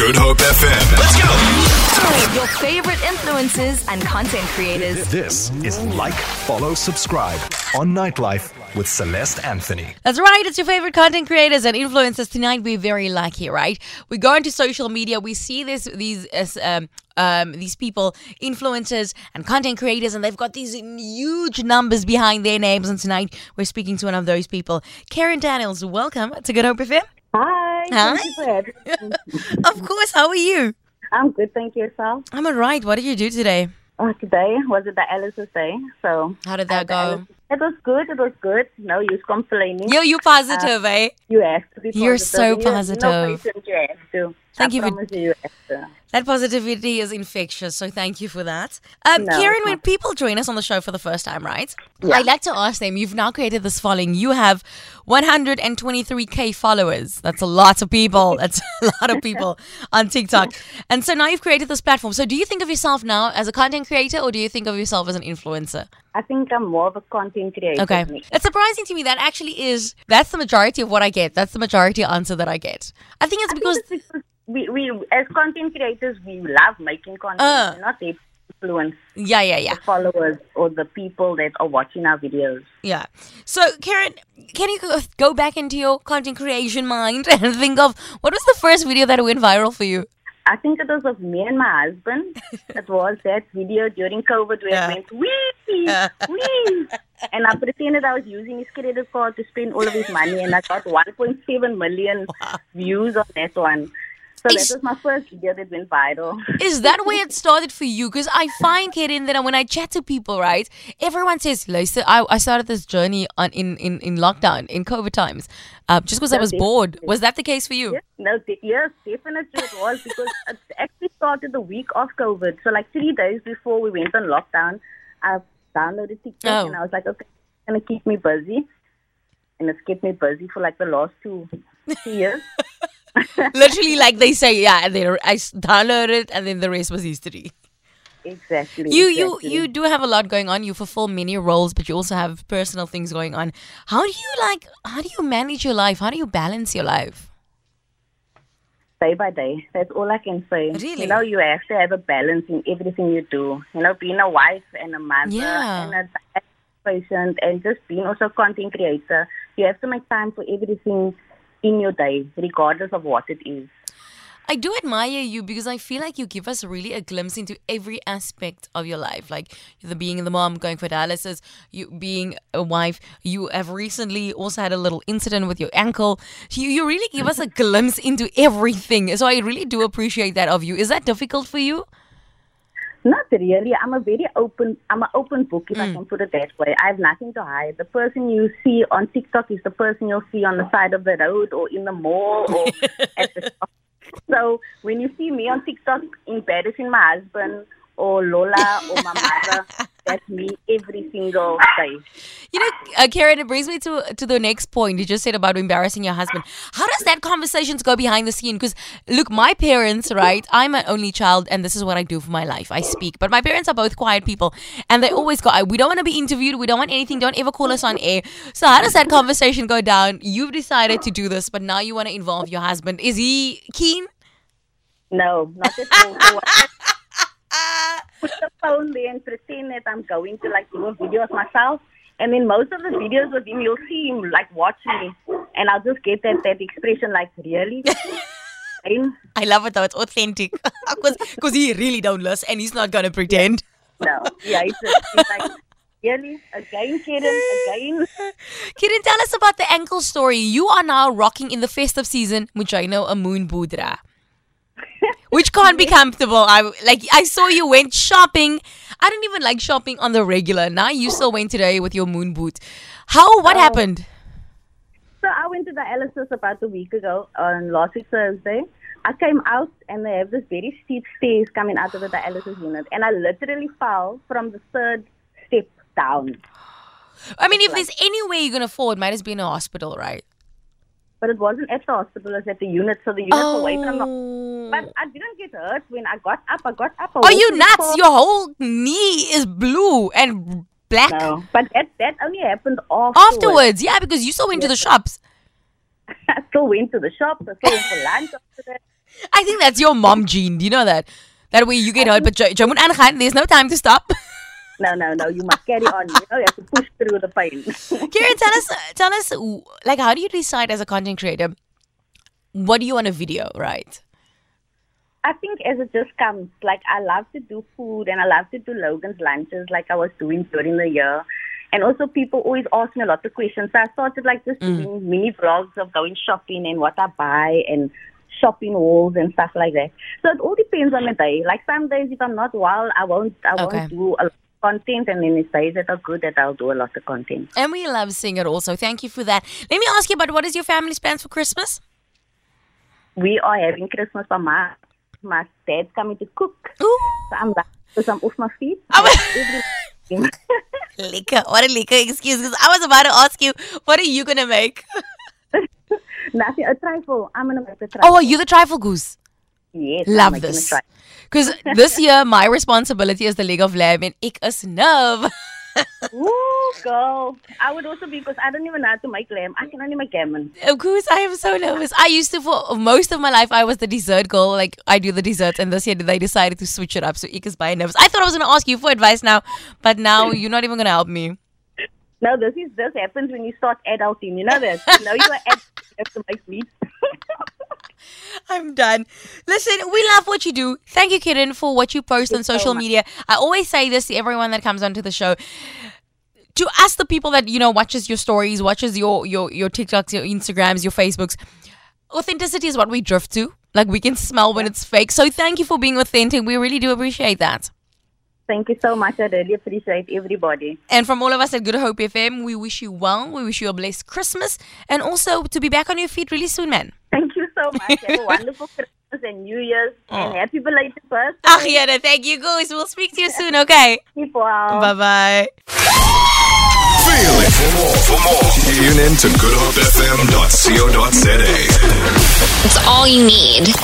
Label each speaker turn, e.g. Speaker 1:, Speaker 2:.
Speaker 1: Good Hope FM. Let's go.
Speaker 2: Your favorite influencers and content creators.
Speaker 1: This is Like, Follow, Subscribe on Nightlife with Celeste Anthony.
Speaker 3: That's right. It's your favorite content creators and influencers. Tonight, we're very lucky, right? We go into social media. We see this, these, as, um, um, these people, influencers and content creators, and they've got these huge numbers behind their names. And tonight, we're speaking to one of those people, Keren Daniels. Welcome to Good Hope FM.
Speaker 4: Hi.
Speaker 3: Hi.
Speaker 4: Thank you for having me.
Speaker 3: Of course. How are you?
Speaker 4: I'm good, thank you, yourself.
Speaker 3: I'm all right. What did you do today?
Speaker 4: Oh, today was it the Alice's day? So
Speaker 3: How did that go?
Speaker 4: It was good. It was good. No use complaining.
Speaker 3: Yo, you positive, eh?
Speaker 4: You have to be.
Speaker 3: You're so
Speaker 4: No
Speaker 3: positive.
Speaker 4: you have to.
Speaker 3: Thank
Speaker 4: I
Speaker 3: you for-
Speaker 4: you, you have to.
Speaker 3: That positivity is infectious, so thank you for that. Um,
Speaker 4: No, Keren,
Speaker 3: when people join us on the show for the first time, right? I'd like to ask them, you've now created this following. You have 123k followers. That's a lot of people. That's a lot of people on TikTok. And so now you've created this platform. So do you think of yourself now as a content creator or do you think of yourself as an influencer?
Speaker 4: I think I'm more of a content creator.
Speaker 3: Okay. It's surprising to me that actually is, that's the majority of what I get. That's the majority answer that I get. I
Speaker 4: I think it's because we, we, as content creators, we love making content.
Speaker 3: Uh.
Speaker 4: We're not influence
Speaker 3: yeah, yeah, yeah.
Speaker 4: the followers or the people that are watching our videos.
Speaker 3: Yeah. So, Keren, can you go- back into your content creation mind and think of what was the first video that went viral for you?
Speaker 4: I think it was of me and my husband. it was that video during COVID where
Speaker 3: Yeah.
Speaker 4: it went wee, wee, and I pretended I was using his credit card to spend all of his money, and I got 1.7 million views on that one. So
Speaker 3: Is-
Speaker 4: that was my first video that went viral.
Speaker 3: Is that where it started for you? Because I find, Keren, that when I chat to people, right, everyone says, Lisa, I, I started this journey on in, in, in lockdown, in COVID times, uh, just because I was bored. Was that the case for you?
Speaker 4: Yes, no, de- yes, definitely it was because it actually started the week of COVID. So like three days before we went on lockdown, I downloaded TikTok
Speaker 3: Oh.
Speaker 4: and I was like, okay, it's gonna keep me busy, and it's kept me busy for like the last two, two years.
Speaker 3: Literally, like they say, yeah, and then I downloaded it, and then the rest was history.
Speaker 4: Exactly.
Speaker 3: You you
Speaker 4: exactly.
Speaker 3: you do have a lot going on. You fulfill many roles, but you also have personal things going on. How do you like? How do you manage your life? How do you balance your life?
Speaker 4: day by day. That's all I can say.
Speaker 3: Really?
Speaker 4: You know, you have to have a balance in everything you do. You know, being a wife and a mother
Speaker 3: Yeah.
Speaker 4: and a patient and just being also content creator. You have to make time for everything in your day, regardless of what it is.
Speaker 3: I do admire you because I feel like you give us really a glimpse into every aspect of your life. Like the being the mom, going for dialysis, you being a wife. You have recently also had a little incident with your ankle. You you really give us a glimpse into everything. So I really do appreciate that of you. Is that difficult for you?
Speaker 4: Not really. I'm a very open. I'm an open book, if
Speaker 3: Mm.
Speaker 4: I can put it that way. I have nothing to hide. The person you see on TikTok is the person you'll see on the side of the road or in the mall or at the shop. So when you see me on TikTok embarrassing my husband or Lola or my mother, that's me every single day.
Speaker 3: You know, uh, Keren, it brings me to to the next point. You just said about embarrassing your husband. How does that conversations go behind the scene? Because look, my parents, right? I'm an only child, and this is what I do for my life. I speak, but my parents are both quiet people, and they always go, "We don't want to be interviewed. We don't want anything. Don't ever call us on air." So how does that conversation go down? You've decided to do this, but now you want to involve your husband. Is he keen?
Speaker 4: No, not at all. I put the phone there and pretend that I'm going to like do a video of myself. And then most of the videos with him, you'll see him like watch me, and I'll just get that that expression like, really?
Speaker 3: I love it though. It's authentic because he really don't listen, and he's not gonna pretend.
Speaker 4: no, yeah, it's, it's like, really? Again, Keren? Again?
Speaker 3: Keren, tell us about the ankle story. You are now rocking in the festive season, which I know a moon budra. Which can't be comfortable. I like I saw you went shopping. I don't even like shopping on the regular. Now you still went today with your moon boot. How what oh. happened?
Speaker 4: So I went to the LSS about a week ago on last week Thursday. I came out and they have this very steep stairs coming out of the dialysis unit, and I literally fell from the third step down.
Speaker 3: I mean, if there's any way you're gonna fall, it might as be in a hospital, right?
Speaker 4: But it wasn't at the hospital, it was at the unit, so the unit's away from the.
Speaker 3: Oh.
Speaker 4: But I didn't get hurt when I got up. I got up. I
Speaker 3: Are you nuts?
Speaker 4: car.
Speaker 3: Your whole knee is blue and black
Speaker 4: No, but that that only happened afterwards.
Speaker 3: afterwards. Yeah, because you still went to the shops.
Speaker 4: I still went to the shops. I still went for lunch after that.
Speaker 3: I think that's your mom gene. Do you know that? That way you get hurt, but jy moet aangaan. There's no time to stop.
Speaker 4: No, no, no. You must carry on. You know, you have to push through the pain.
Speaker 3: Keren, tell us, tell us, like, how do you decide as a content creator? What do you want a video, right?
Speaker 4: I think as it just comes, like I love to do food and I love to do Logan's lunches like I was doing during the year. And also people always ask me a lot of questions. So I started like just mm. doing mini vlogs of going shopping and what I buy and shopping walls and stuff like that. So it all depends on the day. Like some days if I'm not well, I won't I won't
Speaker 3: Okay.
Speaker 4: do a lot content and then it's days that are good that I'll do a lot of content.
Speaker 3: And we love seeing it also. Thank you for that. Let me ask you about what is your family's plans for Christmas?
Speaker 4: We are having Christmas for my my dad's coming to cook.
Speaker 3: Ooh,
Speaker 4: So I'm like so I'm off my feet.
Speaker 3: Oh, liquor. What a liquor excuse. Because I was about to ask you, what are you going to make?
Speaker 4: Nothing, a trifle. I'm gonna make a oh, trifle.
Speaker 3: Oh, are you the trifle goose?
Speaker 4: Yes, I'm
Speaker 3: Love this. Because this year, my responsibility is the leg of lamb and ik is nerve.
Speaker 4: Woo, girl. I would also be because I don't even know how to make lamb. I can only make gammon.
Speaker 3: Of course, I am so nervous. I used to, for most of my life, I was the dessert girl. Like, I do the desserts, and this year they decided to switch it up. So, ik is by nervous. I thought I was going to ask you for advice now, but now you're not even going to help me.
Speaker 4: No, this is this happens when you start adulting. You know this. You know you are adult, you have to make meat.
Speaker 3: I'm done. Listen, we love what you do. Thank you, Keren, for what you post on social
Speaker 4: much.
Speaker 3: media. I always say this to everyone that comes onto the show. To ask the people that you know watches your stories, watches your your your TikToks, your Instagrams, your Facebooks, authenticity is what we drift to. Like we can smell when it's fake. So thank you for being authentic. We really do appreciate that.
Speaker 4: Thank you so much. I really appreciate everybody.
Speaker 3: And from all of us at Good Hope FM, we wish you well. We wish you a blessed Christmas, and also to be back on your feet really soon, man.
Speaker 4: Thank you so much. Have a wonderful Christmas and New Year's and oh. happy belated birthday.
Speaker 3: Ach, yeah, thank you, guys. We'll speak to you soon, okay?
Speaker 4: Keep well.
Speaker 3: Bye bye.
Speaker 1: Feel it. For more, for more, tune in to goodhopefm.co.za.
Speaker 5: It's all you need.